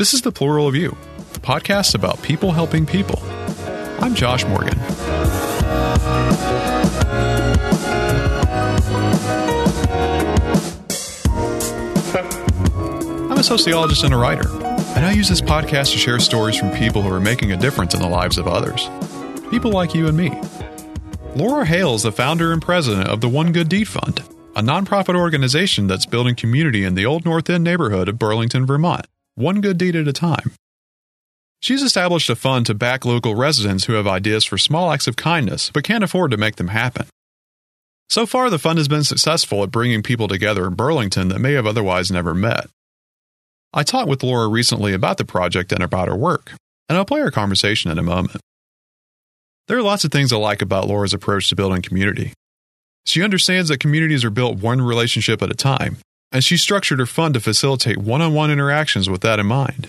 This is The Plural of You, the podcast about people helping people. I'm Josh Morgan. I'm a sociologist and a writer, and I use this podcast to share stories from people who are making a difference in the lives of others. People like you and me. Laura Hale is the founder and president of the One Good Deed Fund, a nonprofit organization that's building community in the Old North End neighborhood of Burlington, Vermont, one good deed at a time. She's established a fund to back local residents who have ideas for small acts of kindness but can't afford to make them happen. So far, the fund has been successful at bringing people together in Burlington that may have otherwise never met. I talked with Laura recently about the project and about her work, and I'll play our conversation in a moment. There are lots of things I like about Laura's approach to building community. She understands that communities are built one relationship at a time, and she structured her fund to facilitate one on one interactions with that in mind.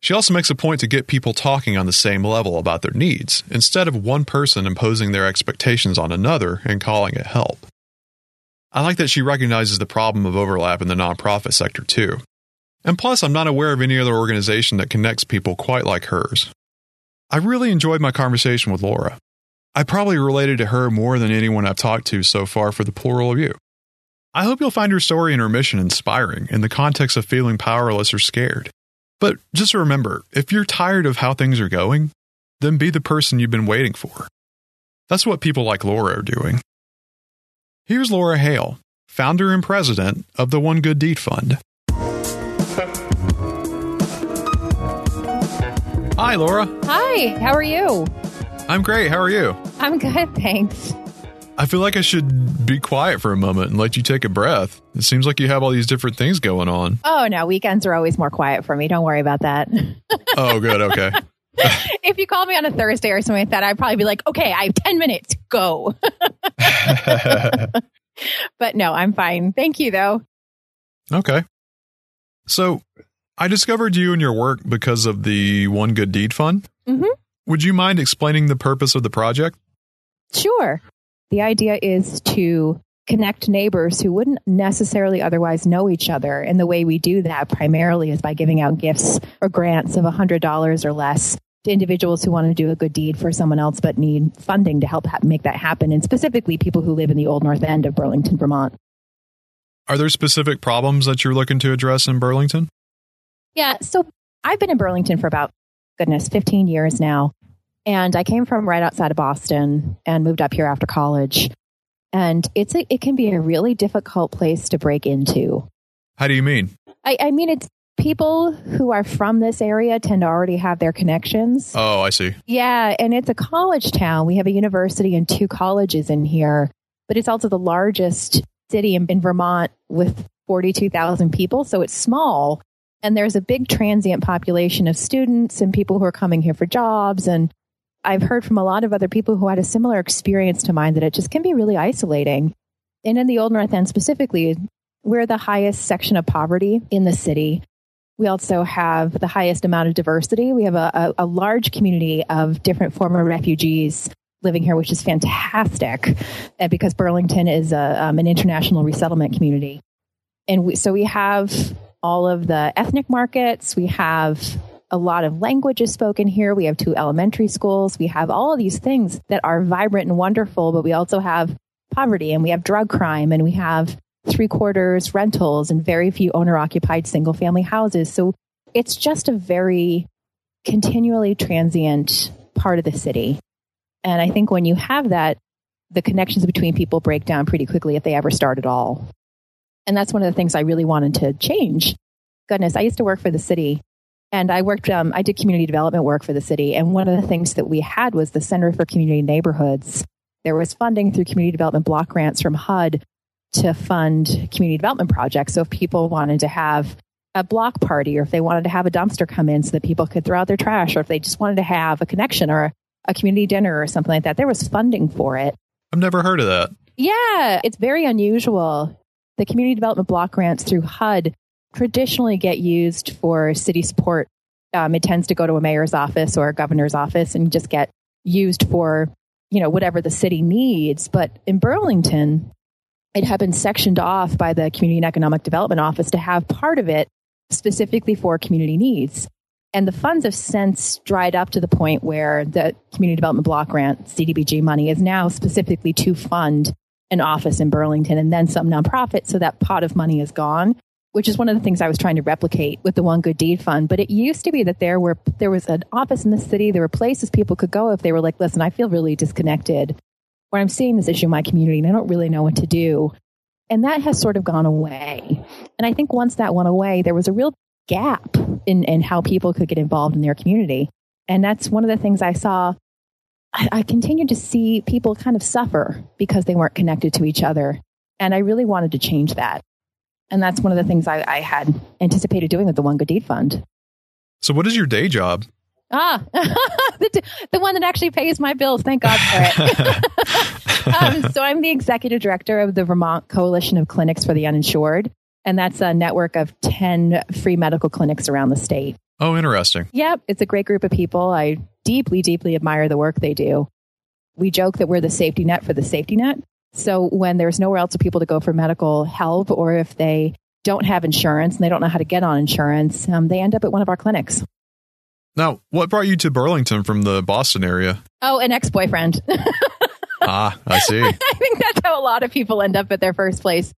She also makes a point to get people talking on the same level about their needs, instead of one person imposing their expectations on another and calling it help. I like that she recognizes the problem of overlap in the nonprofit sector too. And plus, I'm not aware of any other organization that connects people quite like hers. I really enjoyed my conversation with Laura. I probably related to her more than anyone I've talked to so far for the plural of you. I hope you'll find her story and her mission inspiring in the context of feeling powerless or scared. But just remember if you're tired of how things are going, then be the person you've been waiting for. That's what people like Laura are doing. Here's Laura Hale, founder and president of the One Good Deed Fund. Hi, Laura. Hi, how are you? I'm great. How are you? I'm good, thanks. I feel like I should be quiet for a moment and let you take a breath. It seems like you have all these different things going on. Oh, no, weekends are always more quiet for me. Don't worry about that. oh, good. Okay. if you called me on a Thursday or something like that, I'd probably be like, okay, I have 10 minutes, go. but no, I'm fine. Thank you, though. Okay. So I discovered you and your work because of the One Good Deed Fund. Mm-hmm. Would you mind explaining the purpose of the project? Sure. The idea is to connect neighbors who wouldn't necessarily otherwise know each other. And the way we do that primarily is by giving out gifts or grants of $100 or less to individuals who want to do a good deed for someone else but need funding to help make that happen. And specifically people who live in the Old North End of Burlington, Vermont. Are there specific problems that you're looking to address in Burlington? Yeah. So I've been in Burlington for about, goodness, 15 years now. And I came from right outside of Boston and moved up here after college. And it's a, it can be a really difficult place to break into. How do you mean? I, I mean, it's people who are from this area tend to already have their connections. Oh, I see. Yeah. And it's a college town. We have a university and two colleges in here, but it's also the largest city in, in Vermont with 42,000 people. So it's small. And there's a big transient population of students and people who are coming here for jobs and I've heard from a lot of other people who had a similar experience to mine that it just can be really isolating. And in the Old North End specifically, we're the highest section of poverty in the city. We also have the highest amount of diversity. We have a, a, a large community of different former refugees living here, which is fantastic and because Burlington is a, um, an international resettlement community. And we, so we have all of the ethnic markets. We have a lot of languages spoken here. We have two elementary schools. We have all of these things that are vibrant and wonderful, but we also have poverty and we have drug crime and we have three quarters rentals and very few owner occupied single family houses. So it's just a very continually transient part of the city. And I think when you have that, the connections between people break down pretty quickly if they ever start at all. And that's one of the things I really wanted to change. Goodness, I used to work for the city and I worked, um, I did community development work for the city. And one of the things that we had was the Center for Community Neighborhoods. There was funding through community development block grants from HUD to fund community development projects. So if people wanted to have a block party or if they wanted to have a dumpster come in so that people could throw out their trash or if they just wanted to have a connection or a, a community dinner or something like that, there was funding for it. I've never heard of that. Yeah, it's very unusual. The community development block grants through HUD traditionally get used for city support. Um, it tends to go to a mayor's office or a governor's office and just get used for, you know, whatever the city needs. But in Burlington, it had been sectioned off by the Community and Economic Development Office to have part of it specifically for community needs. And the funds have since dried up to the point where the Community Development Block Grant, CDBG money, is now specifically to fund an office in Burlington and then some nonprofit. So that pot of money is gone, which is one of the things I was trying to replicate with the One Good Deed Fund. But it used to be that there were there was an office in the city, there were places people could go if they were like, listen, I feel really disconnected when I'm seeing this issue in my community and I don't really know what to do. And that has sort of gone away. And I think once that went away, there was a real gap in, in how people could get involved in their community. And that's one of the things I saw. I, I continued to see people kind of suffer because they weren't connected to each other. And I really wanted to change that. And that's one of the things I, I had anticipated doing with the One Good Deed Fund. So, what is your day job? Ah, the, the, one that actually pays my bills. Thank God for it. um, so I'm the executive director of the Vermont Coalition of Clinics for the Uninsured. And that's a network of 10 free medical clinics around the state. Oh, interesting. Yep. It's a great group of people. I deeply, deeply admire the work they do. We joke that we're the safety net for the safety net. So when there's nowhere else for people to go for medical help, or if they don't have insurance and they don't know how to get on insurance, um, they end up at one of our clinics. Now, what brought you to Burlington from the Boston area? Oh, an ex boyfriend. ah, I see. I think that's how a lot of people end up at their first place.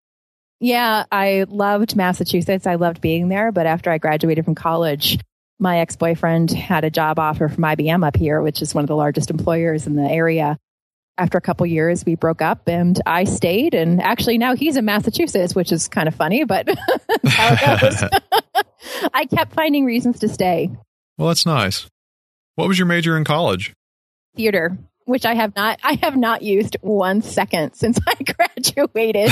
Yeah, I loved Massachusetts. I loved being there. But after I graduated from college, my ex boyfriend had a job offer from IBM up here, which is one of the largest employers in the area. After a couple years, we broke up and I stayed. And actually, now he's in Massachusetts, which is kind of funny, but how it goes. I kept finding reasons to stay. Well, that's nice. What was your major in college? Theater which I have not I have not used one second since I graduated.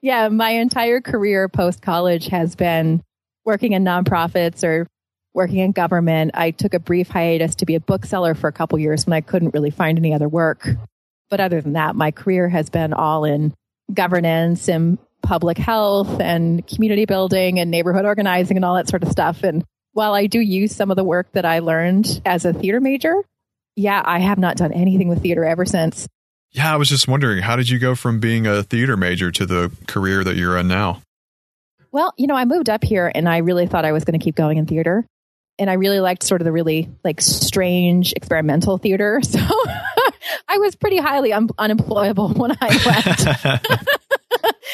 yeah, my entire career post college has been working in nonprofits or working in government. I took a brief hiatus to be a bookseller for a couple years when I couldn't really find any other work. But other than that, my career has been all in governance and public health and community building and neighborhood organizing and all that sort of stuff. And while I do use some of the work that I learned as a theater major, yeah, I have not done anything with theater ever since. Yeah, I was just wondering, how did you go from being a theater major to the career that you're in now? Well, you know, I moved up here and I really thought I was going to keep going in theater. And I really liked sort of the really like strange experimental theater. So I was pretty highly un- unemployable when I left.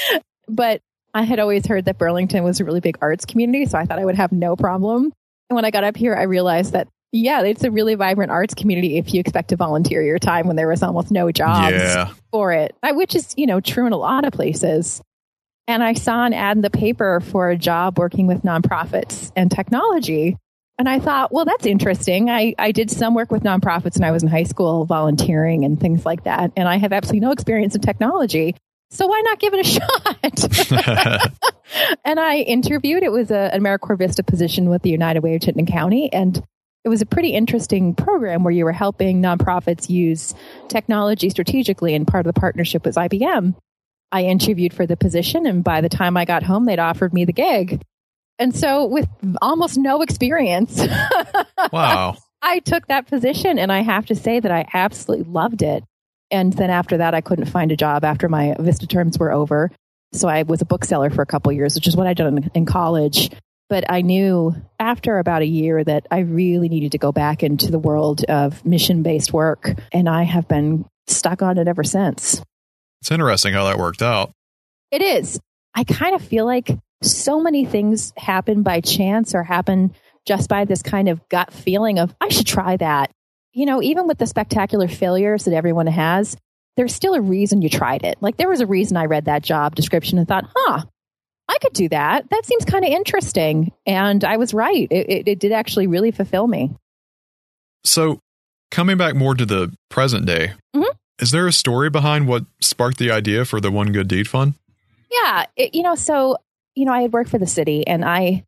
but I had always heard that Burlington was a really big arts community. So I thought I would have no problem. And when I got up here, I realized that yeah, it's a really vibrant arts community if you expect to volunteer your time when there was almost no jobs yeah. for it, uh, which is, you know, true in a lot of places. And I saw an ad in the paper for a job working with nonprofits and technology. And I thought, well, that's interesting. I, I did some work with nonprofits when I was in high school, volunteering and things like that. And I have absolutely no experience in technology. So why not give it a shot? and I interviewed. It was a, an AmeriCorps Vista position with the United Way of Chittenden County. And it was a pretty interesting program where you were helping nonprofits use technology strategically, and part of the partnership was IBM. I interviewed for the position, and by the time I got home, they'd offered me the gig. And so, with almost no experience, wow, I took that position, and I have to say that I absolutely loved it. And then after that, I couldn't find a job after my Vista terms were over. So I was a bookseller for a couple years, which is what I'd done in, in college. But I knew after about a year that I really needed to go back into the world of mission based work. And I have been stuck on it ever since. It's interesting how that worked out. It is. I kind of feel like so many things happen by chance or happen just by this kind of gut feeling of, I should try that. You know, even with the spectacular failures that everyone has, there's still a reason you tried it. Like there was a reason I read that job description and thought, huh, I could do that. That seems kind of interesting. And I was right. It, it, it, did actually really fulfill me. So, coming back more to the present day, mm-hmm. is there a story behind what sparked the idea for the One Good Deed Fund? Yeah. It, you know, so, you know, I had worked for the city and I,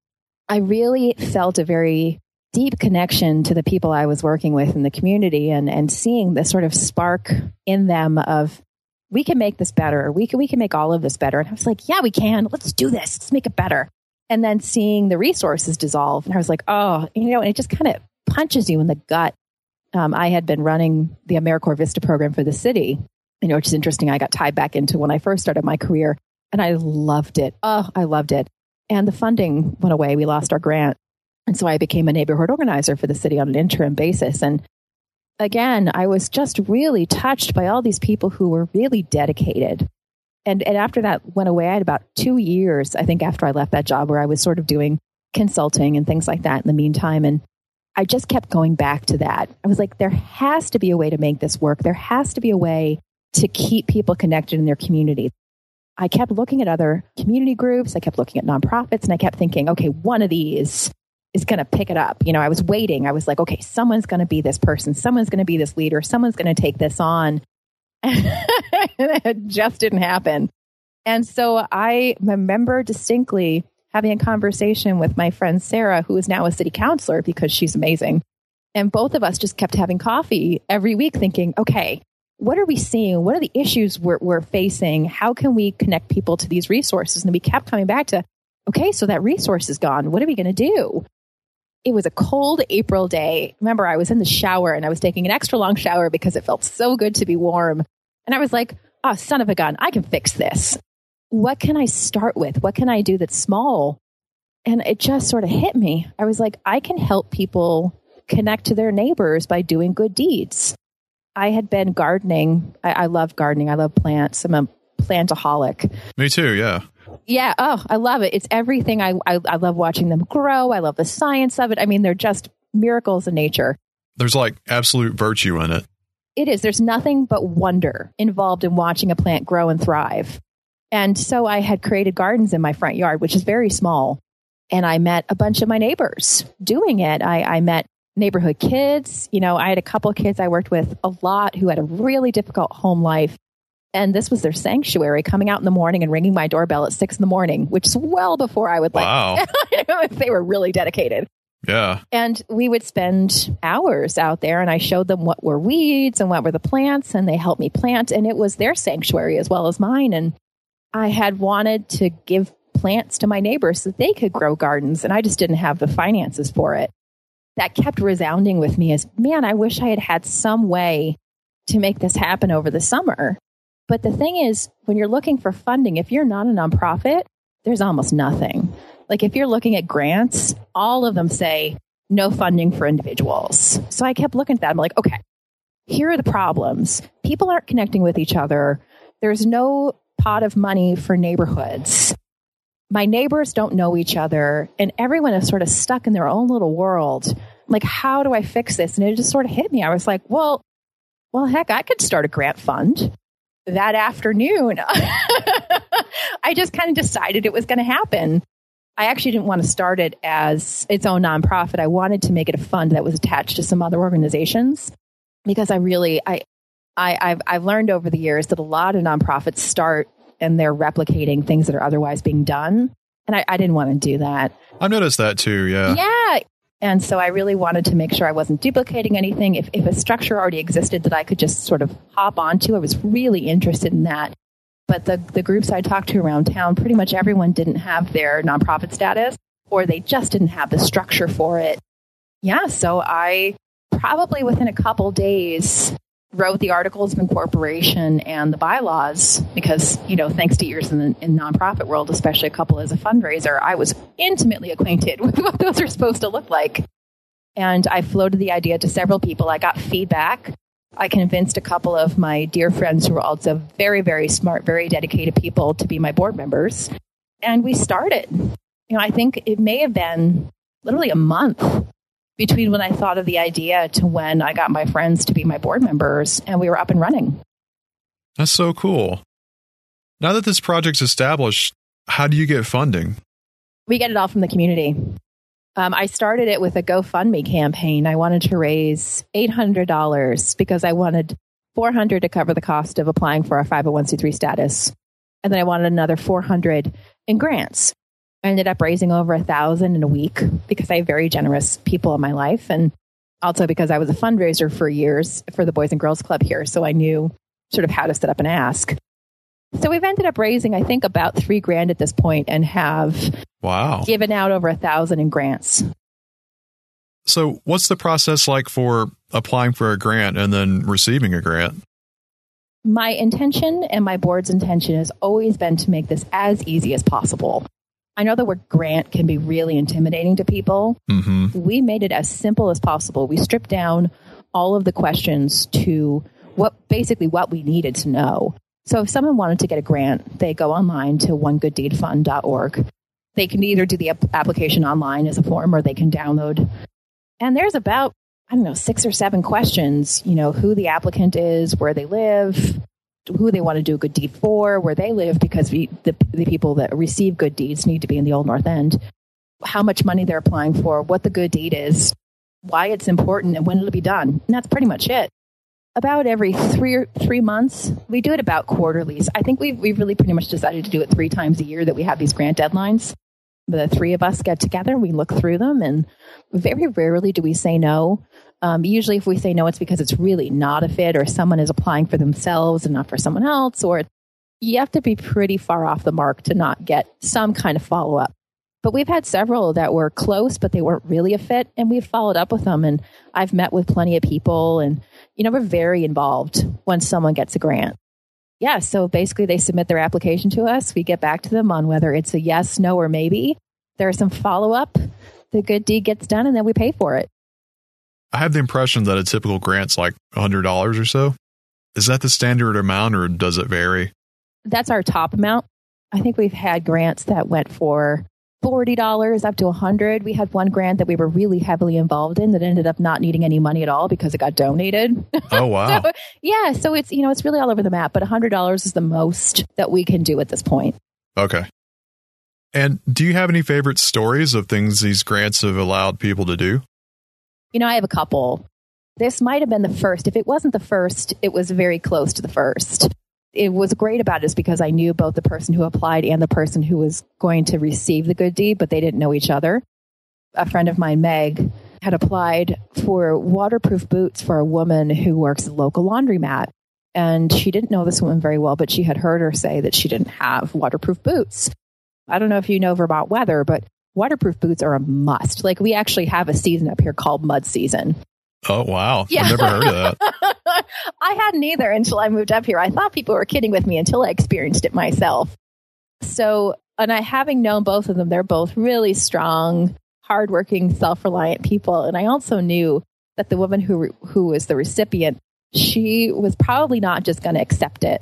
I really felt a very deep connection to the people I was working with in the community and, and seeing the sort of spark in them of we can make this better. We can, we can make all of this better. And I was like, yeah, we can. Let's do this. Let's make it better. And then seeing the resources dissolve. And I was like, oh, you know, and it just kind of punches you in the gut. Um, I had been running the AmeriCorps Vista program for the city, you know, which is interesting. I got tied back into when I first started my career and I loved it. Oh, I loved it. and the funding went away. We lost our grant. And so I became a neighborhood organizer for the city on an interim basis. And again, I was just really touched by all these people who were really dedicated. And, and after that went away, I had about two years, I think, after I left that job where I was sort of doing consulting and things like that in the meantime. And I just kept going back to that. I was like, there has to be a way to make this work. There has to be a way to keep people connected in their community. I kept looking at other community groups. I kept looking at nonprofits and I kept thinking, okay, one of these is going to pick it up. You know, I was waiting. I was like, okay, someone's going to be this person. Someone's going to be this leader. Someone's going to take this on. it just didn't happen. And so I remember distinctly having a conversation with my friend Sarah, who is now a city councilor because she's amazing. And both of us just kept having coffee every week thinking, okay, what are we seeing? What are the issues we're, we're facing? How can we connect people to these resources? And we kept coming back to, okay, so that resource is gone. What are we going to do? It was a cold April day. Remember, I was in the shower and I was taking an extra long shower because it felt so good to be warm. And I was like, oh, son of a gun, I can fix this what can I start with? What can I do that's small? And it just sort of hit me. I was like, I can help people connect to their neighbors by doing good deeds. I had been gardening. I, I love gardening. I love plants. I'm a plantaholic. Me too. Yeah. Yeah. Oh, I love it. It's everything. I, I, I love watching them grow. I love the science of it. I mean, they're just miracles in nature. There's like absolute virtue in it. It is. There's nothing but wonder involved in watching a plant grow and thrive. And so I had created gardens in my front yard, which is very small. And I met a bunch of my neighbors doing it. I, I met neighborhood kids. You know, I had a couple of kids I worked with a lot who had a really difficult home life. And this was their sanctuary coming out in the morning and ringing my doorbell at six in the morning, which is well before I would like, wow. if they were really dedicated. Yeah. And we would spend hours out there and I showed them what were weeds and what were the plants and they helped me plant and it was their sanctuary as well as mine. And I had wanted to give plants to my neighbors so they could grow gardens, and I just didn't have the finances for it. That kept resounding with me is, man, I wish I had had some way to make this happen over the summer. But the thing is, when you're looking for funding, if you're not a nonprofit, there's almost nothing. Like if you're looking at grants, all of them say no funding for individuals. So I kept looking at that. I'm like, okay, here are the problems. People aren't connecting with each other. There's no pot of money for neighborhoods. My neighbors don't know each other, and everyone is sort of stuck in their own little world. Like, how do I fix this? And it just sort of hit me. I was like, well, well, heck, I could start a grant fund that afternoon. I just kind of decided it was going to happen. I actually didn't want to start it as its own nonprofit. I wanted to make it a fund that was attached to some other organizations because I really I I, I've, I've learned over the years that a lot of nonprofits start and they're replicating things that are otherwise being done. And I, I didn't want to do that. I've noticed that too. Yeah. Yeah. And so I really wanted to make sure I wasn't duplicating anything. If, if a structure already existed that I could just sort of hop onto, I was really interested in that. But the, the groups I talked to around town, pretty much everyone didn't have their nonprofit status or they just didn't have the structure for it. Yeah. So I probably within a couple days wrote the articles of incorporation and the bylaws because, you know, thanks to years in the in nonprofit world, especially a couple as a fundraiser, I was intimately acquainted with what those are supposed to look like. And I floated the idea to several people. I got feedback. I convinced a couple of my dear friends who were also very, very smart, very dedicated people to be my board members. And we started. You know, I think it may have been literally a month between when I thought of the idea to when I got my friends to be my board members and we were up and running. That's so cool. Now that this project's established, how do you get funding? We get it all from the community. Um, I started it with a GoFundMe campaign. I wanted to raise $800 because I wanted 400 to cover the cost of applying for a 501c3 status. And then I wanted another 400 in grants. I ended up raising over a thousand in a week because I have very generous people in my life. And also because I was a fundraiser for years for the Boys and Girls Club here. So I knew sort of how to set up an ask. So we've ended up raising, I think, about three grand at this point and have wow given out over a thousand in grants. So what's the process like for applying for a grant and then receiving a grant? My intention and my board's intention has always been to make this as easy as possible. I know the word grant can be really intimidating to people. Mm-hmm. We made it as simple as possible. We stripped down all of the questions to what basically what we needed to know. So if someone wanted to get a grant, they go online to onegooddeedfund.org. They can either do the application online as a form or they can download. And there's about, I don't know, six or seven questions, you know, who the applicant is, where they live, who they want to do a good deed for, where they live, because we, the, the people that receive good deeds need to be in the Old North End, how much money they're applying for, what the good deed is, why it's important, and when it'll be done. And that's pretty much it. About every three or three months, we do it about quarterly. I think we've, we've really pretty much decided to do it three times a year that we have these grant deadlines. The three of us get together, and we look through them, and very rarely do we say no. Um, usually, if we say no, it's because it's really not a fit, or someone is applying for themselves and not for someone else, or you have to be pretty far off the mark to not get some kind of follow up. But we've had several that were close, but they weren't really a fit, and we've followed up with them. And I've met with plenty of people, and you know, we're very involved when someone gets a grant. Yeah, so basically, they submit their application to us. We get back to them on whether it's a yes, no, or maybe. There's some follow up. The good deed gets done, and then we pay for it. I have the impression that a typical grant's like $100 or so. Is that the standard amount or does it vary? That's our top amount. I think we've had grants that went for $40 up to 100 We had one grant that we were really heavily involved in that ended up not needing any money at all because it got donated. Oh, wow. so, yeah. So it's, you know, it's really all over the map, but $100 is the most that we can do at this point. Okay. And do you have any favorite stories of things these grants have allowed people to do? You know, I have a couple. This might have been the first. If it wasn't the first, it was very close to the first. It was great about it is because I knew both the person who applied and the person who was going to receive the good deed, but they didn't know each other. A friend of mine, Meg, had applied for waterproof boots for a woman who works at a local laundromat. And she didn't know this woman very well, but she had heard her say that she didn't have waterproof boots. I don't know if you know Vermont weather, but waterproof boots are a must. Like we actually have a season up here called mud season. Oh wow. Yeah. I've never heard of that. I hadn't either until I moved up here. I thought people were kidding with me until I experienced it myself. So, and I having known both of them, they're both really strong, hardworking, self-reliant people. And I also knew that the woman who who was the recipient, she was probably not just going to accept it.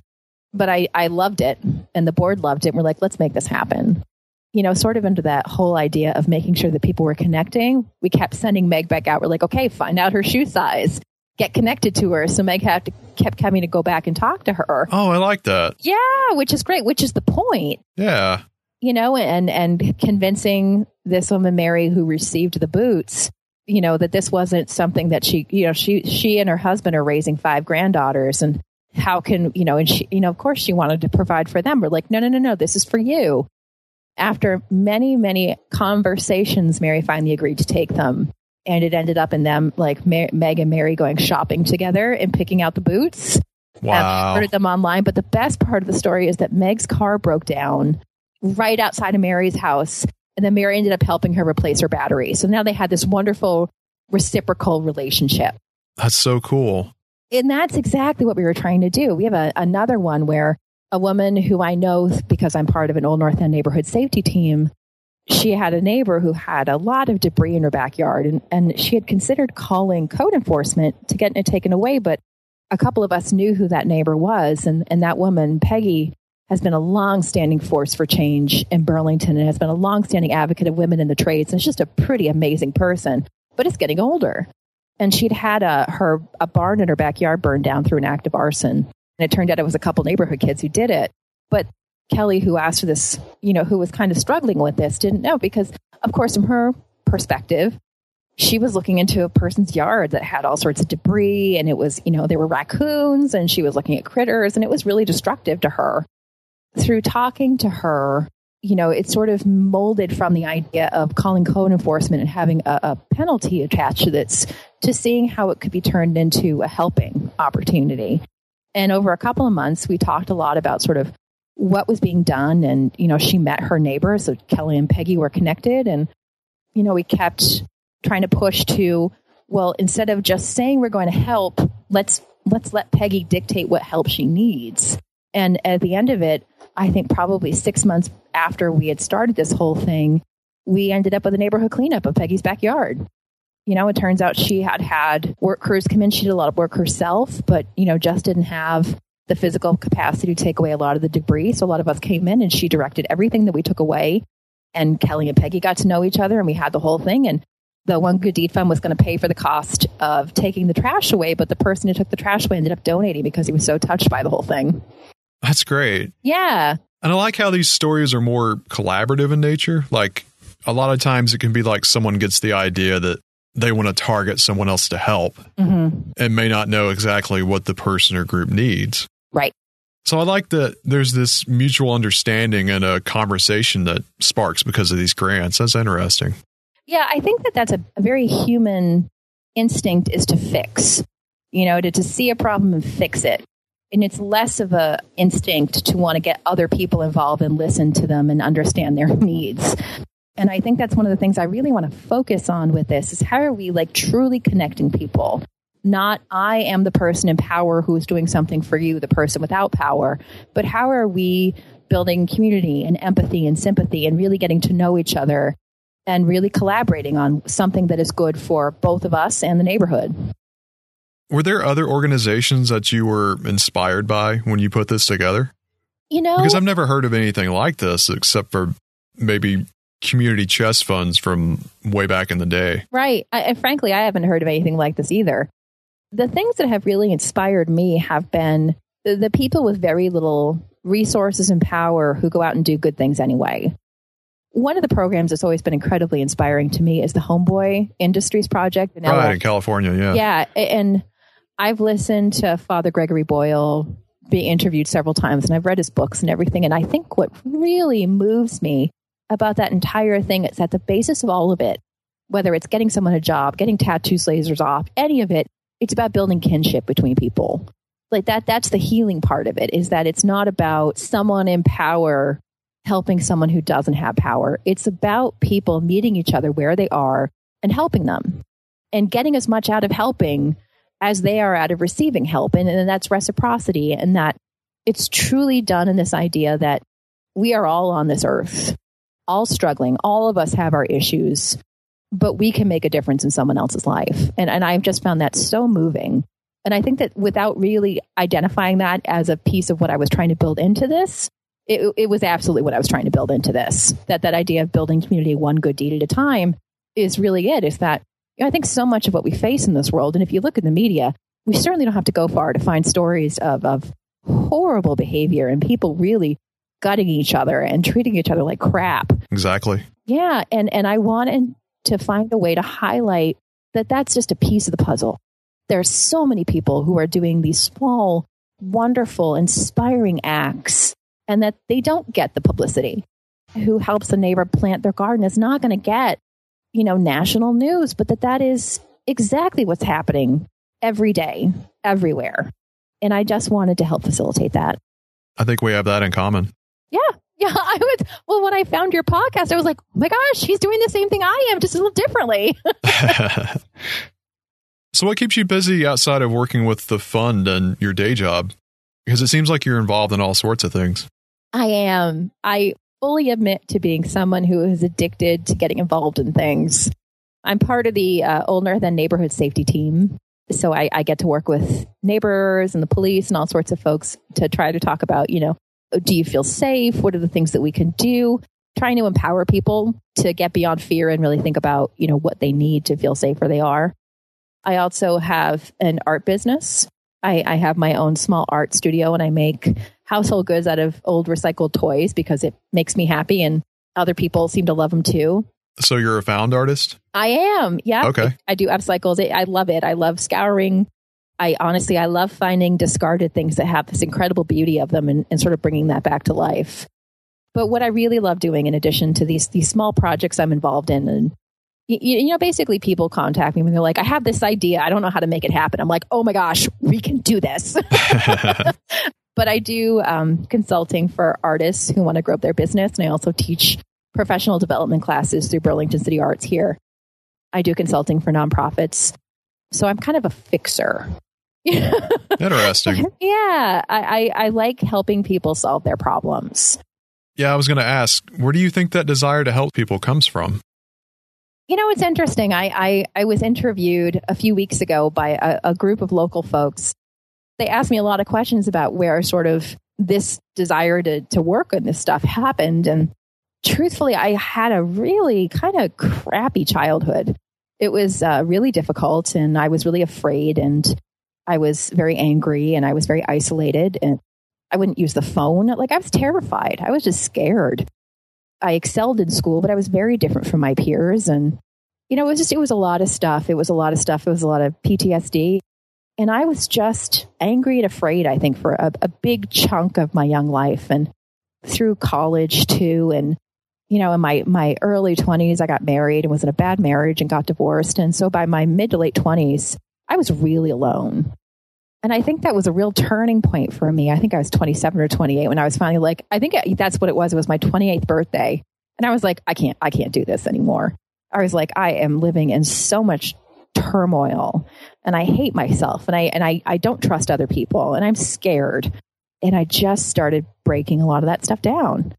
But I, I loved it and the board loved it. And We're like, let's make this happen you know, sort of into that whole idea of making sure that people were connecting, we kept sending Meg back out. We're like, okay, find out her shoe size, get connected to her. So Meg had to, kept coming to go back and talk to her. Oh, I like that. Yeah, which is great, which is the point. Yeah. You know, and and convincing this woman Mary who received the boots, you know, that this wasn't something that she, you know, she she and her husband are raising five granddaughters and how can, you know, and she, you know, of course she wanted to provide for them. We're like, no, no, no, no, this is for you after many, many conversations, Mary finally agreed to take them. And it ended up in them, like Meg and Mary going shopping together and picking out the boots. Um, wow. ordered them online. But the best part of the story is that Meg's car broke down right outside of Mary's house. And then Mary ended up helping her replace her battery. So now they had this wonderful reciprocal relationship. That's so cool. And that's exactly what we were trying to do. We have a, another one where a woman who I know because I'm part of an Old North End neighborhood safety team. She had a neighbor who had a lot of debris in her backyard, and, and she had considered calling code enforcement to get it taken away. But a couple of us knew who that neighbor was, and, and that woman, Peggy, has been a long-standing force for change in Burlington and has been a long-standing advocate of women in the trades. And it's just a pretty amazing person, but it's getting older. And she'd had a her a barn in her backyard burned down through an act of arson. And it turned out it was a couple neighborhood kids who did it. But Kelly, who asked this, you know, who was kind of struggling with this, didn't know because, of course, from her perspective, she was looking into a person's yard that had all sorts of debris and it was, you know, there were raccoons and she was looking at critters and it was really destructive to her. Through talking to her, you know, it sort of molded from the idea of calling code enforcement and having a, a penalty attached to this to seeing how it could be turned into a helping opportunity. And over a couple of months, we talked a lot about sort of what was being done. And, you know, she met her neighbor. So Kelly and Peggy were connected. And, you know, we kept trying to push to, well, instead of just saying we're going to help, let's, let's let Peggy dictate what help she needs. And at the end of it, I think probably six months after we had started this whole thing, we ended up with a neighborhood cleanup of Peggy's backyard. You know, it turns out she had had work crews come in. She did a lot of work herself, but, you know, just didn't have the physical capacity to take away a lot of the debris. So a lot of us came in and she directed everything that we took away. And Kelly and Peggy got to know each other and we had the whole thing. And the One Good Deed Fund was going to pay for the cost of taking the trash away, but the person who took the trash away ended up donating because he was so touched by the whole thing. That's great. Yeah. And I like how these stories are more collaborative in nature. Like a lot of times it can be like someone gets the idea that they want to target someone else to help mm-hmm. and may not know exactly what the person or group needs. Right. So I like that there's this mutual understanding and a conversation that sparks because of these grants. That's interesting. Yeah, I think that that's a, a very human instinct is to fix, you know, to, to see a problem and fix it. And it's less of a instinct to want to get other people involved and listen to them and understand their needs. And I think that's one of the things I really want to focus on with this is how are we like truly connecting people? Not I am the person in power who is doing something for you, the person without power, but how are we building community and empathy and sympathy and really getting to know each other and really collaborating on something that is good for both of us and the neighborhood. Were there other organizations that you were inspired by when you put this together? You know, because I've never heard of anything like this except for maybe community chest funds from way back in the day. Right. I, and frankly, I haven't heard of anything like this either. The things that have really inspired me have been the, the people with very little resources and power who go out and do good things anyway. One of the programs that's always been incredibly inspiring to me is the Homeboy Industries Project in right, LA. in California, yeah. Yeah, and I've listened to Father Gregory Boyle be interviewed several times and I've read his books and everything and I think what really moves me about that entire thing. It's at the basis of all of it, whether it's getting someone a job, getting tattoo lasers off, any of it, it's about building kinship between people. Like that, that's the healing part of it is that it's not about someone in power helping someone who doesn't have power. It's about people meeting each other where they are and helping them and getting as much out of helping as they are out of receiving help. And, and that's reciprocity and that it's truly done in this idea that we are all on this earth all struggling. All of us have our issues, but we can make a difference in someone else's life. And, and I've just found that so moving. And I think that without really identifying that as a piece of what I was trying to build into this, it, it was absolutely what I was trying to build into this. That that idea of building community one good deed at a time is really it. Is that you know, I think so much of what we face in this world, and if you look at the media, we certainly don't have to go far to find stories of, of horrible behavior and people really gutting each other and treating each other like crap. Exactly. Yeah, and and I wanted to find a way to highlight that that's just a piece of the puzzle. There are so many people who are doing these small, wonderful, inspiring acts and that they don't get the publicity. Who helps a neighbor plant their garden is not going to get, you know, national news, but that that is exactly what's happening every day, everywhere. And I just wanted to help facilitate that. I think we have that in common. Yeah. Yeah, I would. Well, when I found your podcast, I was like, oh my gosh, he's doing the same thing I am, just a little differently. so, what keeps you busy outside of working with the fund and your day job? Because it seems like you're involved in all sorts of things. I am. I fully admit to being someone who is addicted to getting involved in things. I'm part of the uh, Old North End neighborhood safety team. So I, I get to work with neighbors and the police and all sorts of folks to try to talk about, you know, do you feel safe? What are the things that we can do? Trying to empower people to get beyond fear and really think about, you know, what they need to feel safe where they are. I also have an art business. I, I have my own small art studio and I make household goods out of old recycled toys because it makes me happy and other people seem to love them too. So you're a found artist? I am. Yeah. Okay. I, I do upcycles. I love it. I love scouring I honestly, I love finding discarded things that have this incredible beauty of them and, and sort of bringing that back to life. But what I really love doing, in addition to these these small projects I'm involved in, and you, you know, basically people contact me when they're like, "I have this idea, I don't know how to make it happen." I'm like, "Oh my gosh, we can do this." but I do um, consulting for artists who want to grow up their business, and I also teach professional development classes through Burlington City Arts here. I do consulting for nonprofits. So I'm kind of a fixer Interesting. yeah, I, I, I like helping people solve their problems. Yeah, I was going to ask, where do you think that desire to help people comes from? You know, it's interesting. I, I, I was interviewed a few weeks ago by a, a group of local folks. They asked me a lot of questions about where sort of this desire to, to work on this stuff happened. And truthfully, I had a really kind of crappy childhood. It was uh, really difficult, and I was really afraid, and I was very angry, and I was very isolated, and I wouldn't use the phone. Like, I was terrified. I was just scared. I excelled in school, but I was very different from my peers. And, you know, it was just, it was a lot of stuff. It was a lot of stuff. It was a lot of PTSD. And I was just angry and afraid, I think, for a, a big chunk of my young life and through college too. And, you know, in my, my early 20s, I got married and was in a bad marriage and got divorced. And so by my mid to late 20s, I was really alone. And I think that was a real turning point for me. I think I was 27 or 28 when I was finally like, I think that's what it was. It was my 28th birthday. And I was like, I can't, I can't do this anymore. I was like, I am living in so much turmoil and I hate myself and I, and I, I don't trust other people and I'm scared. And I just started breaking a lot of that stuff down.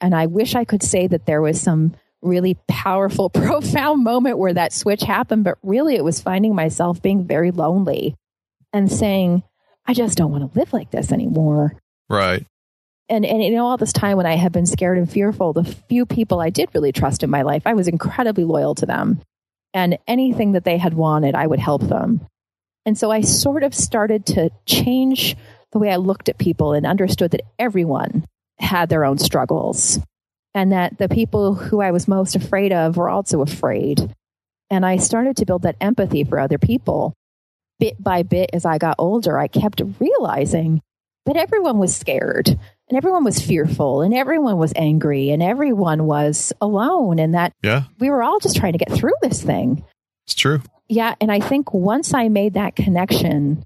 And I wish I could say that there was some really powerful, profound moment where that switch happened, but really it was finding myself being very lonely and saying, I just don't want to live like this anymore. Right. And and you know, all this time when I had been scared and fearful, the few people I did really trust in my life, I was incredibly loyal to them. And anything that they had wanted, I would help them. And so I sort of started to change the way I looked at people and understood that everyone had their own struggles and that the people who I was most afraid of were also afraid. And I started to build that empathy for other people bit by bit as I got older, I kept realizing that everyone was scared and everyone was fearful and everyone was angry and everyone was alone and that yeah. we were all just trying to get through this thing. It's true. Yeah. And I think once I made that connection,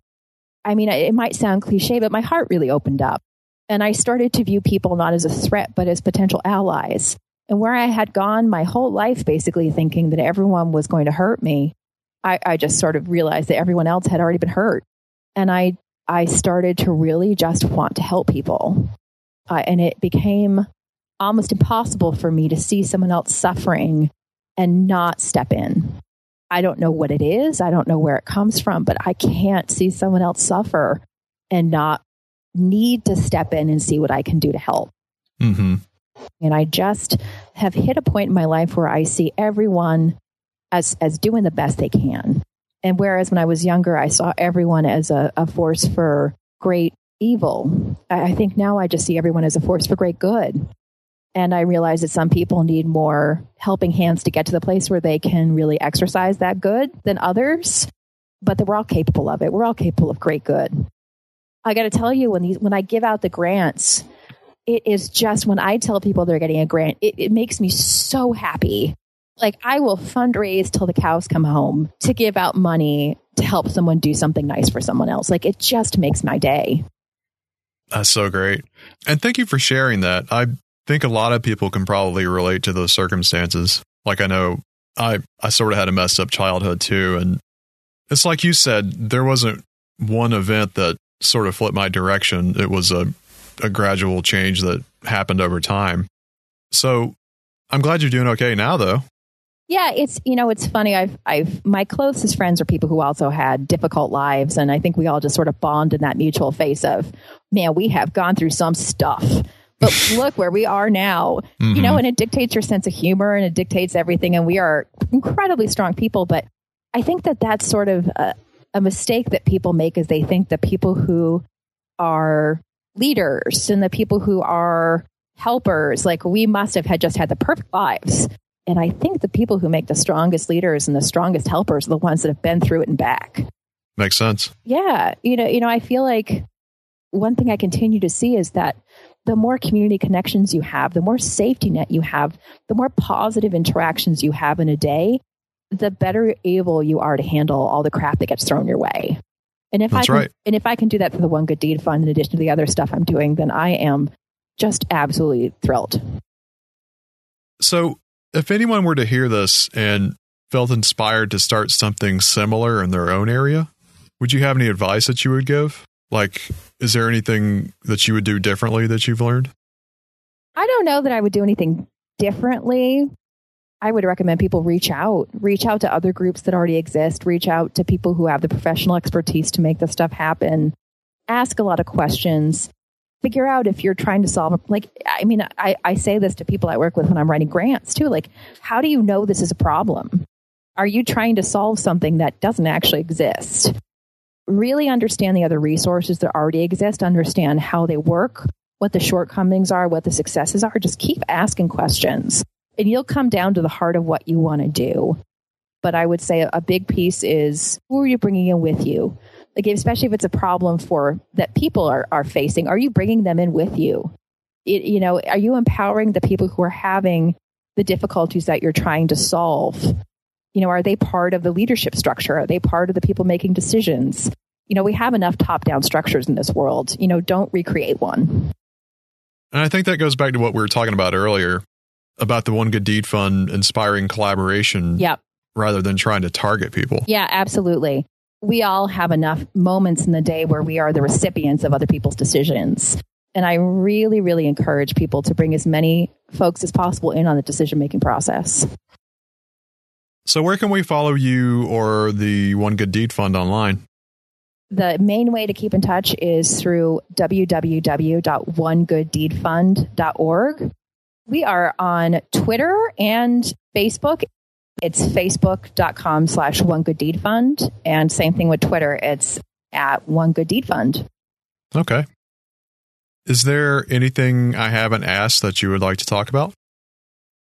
I mean, it might sound cliche, but my heart really opened up. And I started to view people not as a threat, but as potential allies. And where I had gone my whole life basically thinking that everyone was going to hurt me, I, I just sort of realized that everyone else had already been hurt. And I, I started to really just want to help people. Uh, and it became almost impossible for me to see someone else suffering and not step in. I don't know what it is. I don't know where it comes from, but I can't see someone else suffer and not need to step in and see what I can do to help. Mm-hmm. And I just have hit a point in my life where I see everyone as as doing the best they can. And whereas when I was younger, I saw everyone as a, a force for great evil, I, I think now I just see everyone as a force for great good. And I realize that some people need more helping hands to get to the place where they can really exercise that good than others. But that we're all capable of it. We're all capable of great good. I got to tell you, when these when I give out the grants, it is just when I tell people they're getting a grant, it, it makes me so happy like I will fundraise till the cows come home to give out money to help someone do something nice for someone else. Like it just makes my day. That's so great. And thank you for sharing that. I think a lot of people can probably relate to those circumstances. Like I know I I sort of had a messed up childhood too and it's like you said there wasn't one event that sort of flipped my direction. It was a a gradual change that happened over time. So I'm glad you're doing okay now though. Yeah, it's you know it's funny. I've I've my closest friends are people who also had difficult lives, and I think we all just sort of bond in that mutual face of, man, we have gone through some stuff, but look where we are now. Mm-hmm. You know, mm-hmm. and it dictates your sense of humor, and it dictates everything, and we are incredibly strong people. But I think that that's sort of a, a mistake that people make is they think the people who are leaders and the people who are helpers, like we must have had just had the perfect lives and I think the people who make the strongest leaders and the strongest helpers are the ones that have been through it and back. Makes sense. Yeah. You know, you know, I feel like one thing I continue to see is that the more community connections you have, the more safety net you have, the more positive interactions you have in a day, the better able you are to handle all the crap that gets thrown your way. And if That's I can, right. and if I can do that for the one good deed fund in addition to the other stuff I'm doing, then I am just absolutely thrilled. So if anyone were to hear this and felt inspired to start something similar in their own area, Would you have any advice that you would give? Like, is there anything that you would do differently that you've learned? I don't know that I would do anything differently. I would recommend people reach out, reach out to other groups that already exist, reach out to people who have the professional expertise to make this stuff happen, ask a lot of questions, figure out if you're trying to solve, like, I mean, I, I say this to people I work with when I'm writing grants too. Like, how do you know this is a problem? Are you trying to solve something that doesn't actually exist? Really understand the other resources that already exist, understand how they work, what the shortcomings are, what the successes are. Just keep asking questions and you'll come down to the heart of what you want to do. But I would say a big piece is who are you bringing in with you? Like, especially if it's a problem for that people are, are facing, are you bringing them in with you? It, you know, are you empowering the people who are having the difficulties that you're trying to solve? You know, are they part of the leadership structure? Are they part of the people making decisions? You know, we have enough top down structures in this world. You know, don't recreate one. And I think that goes back to what we were talking about earlier about the One Good Deed Fund inspiring collaboration yep. rather than trying to target people. Yeah, absolutely. We all have enough moments in the day where we are the recipients of other people's decisions. And I really, really encourage people to bring as many folks as possible in on the decision making process. So, where can we follow you or the One Good Deed Fund online? The main way to keep in touch is through www.onegooddeedfund.org. We are on Twitter and Facebook. It's facebook.com slash one good deed fund. And same thing with Twitter. It's at one good deed fund. Okay. Is there anything I haven't asked that you would like to talk about?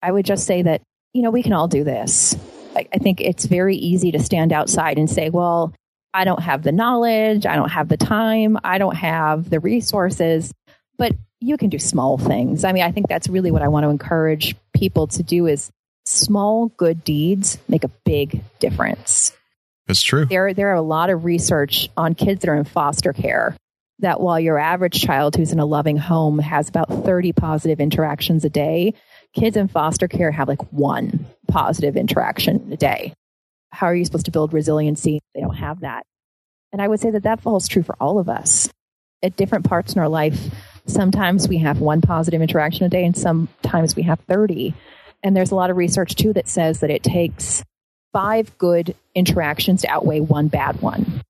I would just say that, you know, we can all do this. I, I think it's very easy to stand outside and say, well, I don't have the knowledge. I don't have the time. I don't have the resources. But you can do small things. I mean, I think that's really what I want to encourage people to do is small good deeds make a big difference. That's true. There, there are a lot of research on kids that are in foster care that while your average child who's in a loving home has about 30 positive interactions a day, kids in foster care have like one positive interaction a day. How are you supposed to build resiliency? They don't have that. And I would say that that falls true for all of us at different parts in our life Sometimes we have one positive interaction a day, and sometimes we have 30. And there's a lot of research too that says that it takes five good interactions to outweigh one bad one.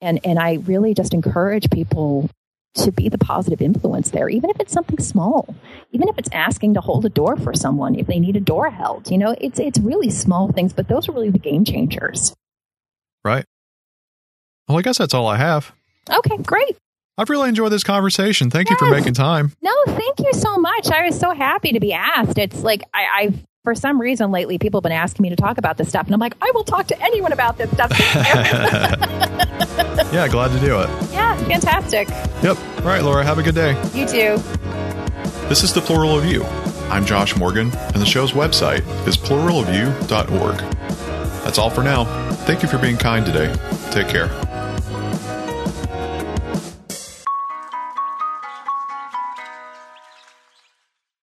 And, and I really just encourage people to be the positive influence there, even if it's something small, even if it's asking to hold a door for someone if they need a door held. You know, it's it's really small things, but those are really the game changers. Right. Well, I guess that's all I have. Okay, great. I've really enjoyed this conversation. Thank yes. you for making time. No, thank you so much. I was so happy to be asked. It's like I, I've for some reason lately people have been asking me to talk about this stuff and i'm like i will talk to anyone about this stuff. Yeah glad to do it. Yeah fantastic. Yep. All right laura have a good day. You too. This is the plural of you. I'm josh morgan and the show's website is pluralofyou.org that's all for now. Thank you for being kind today. Take care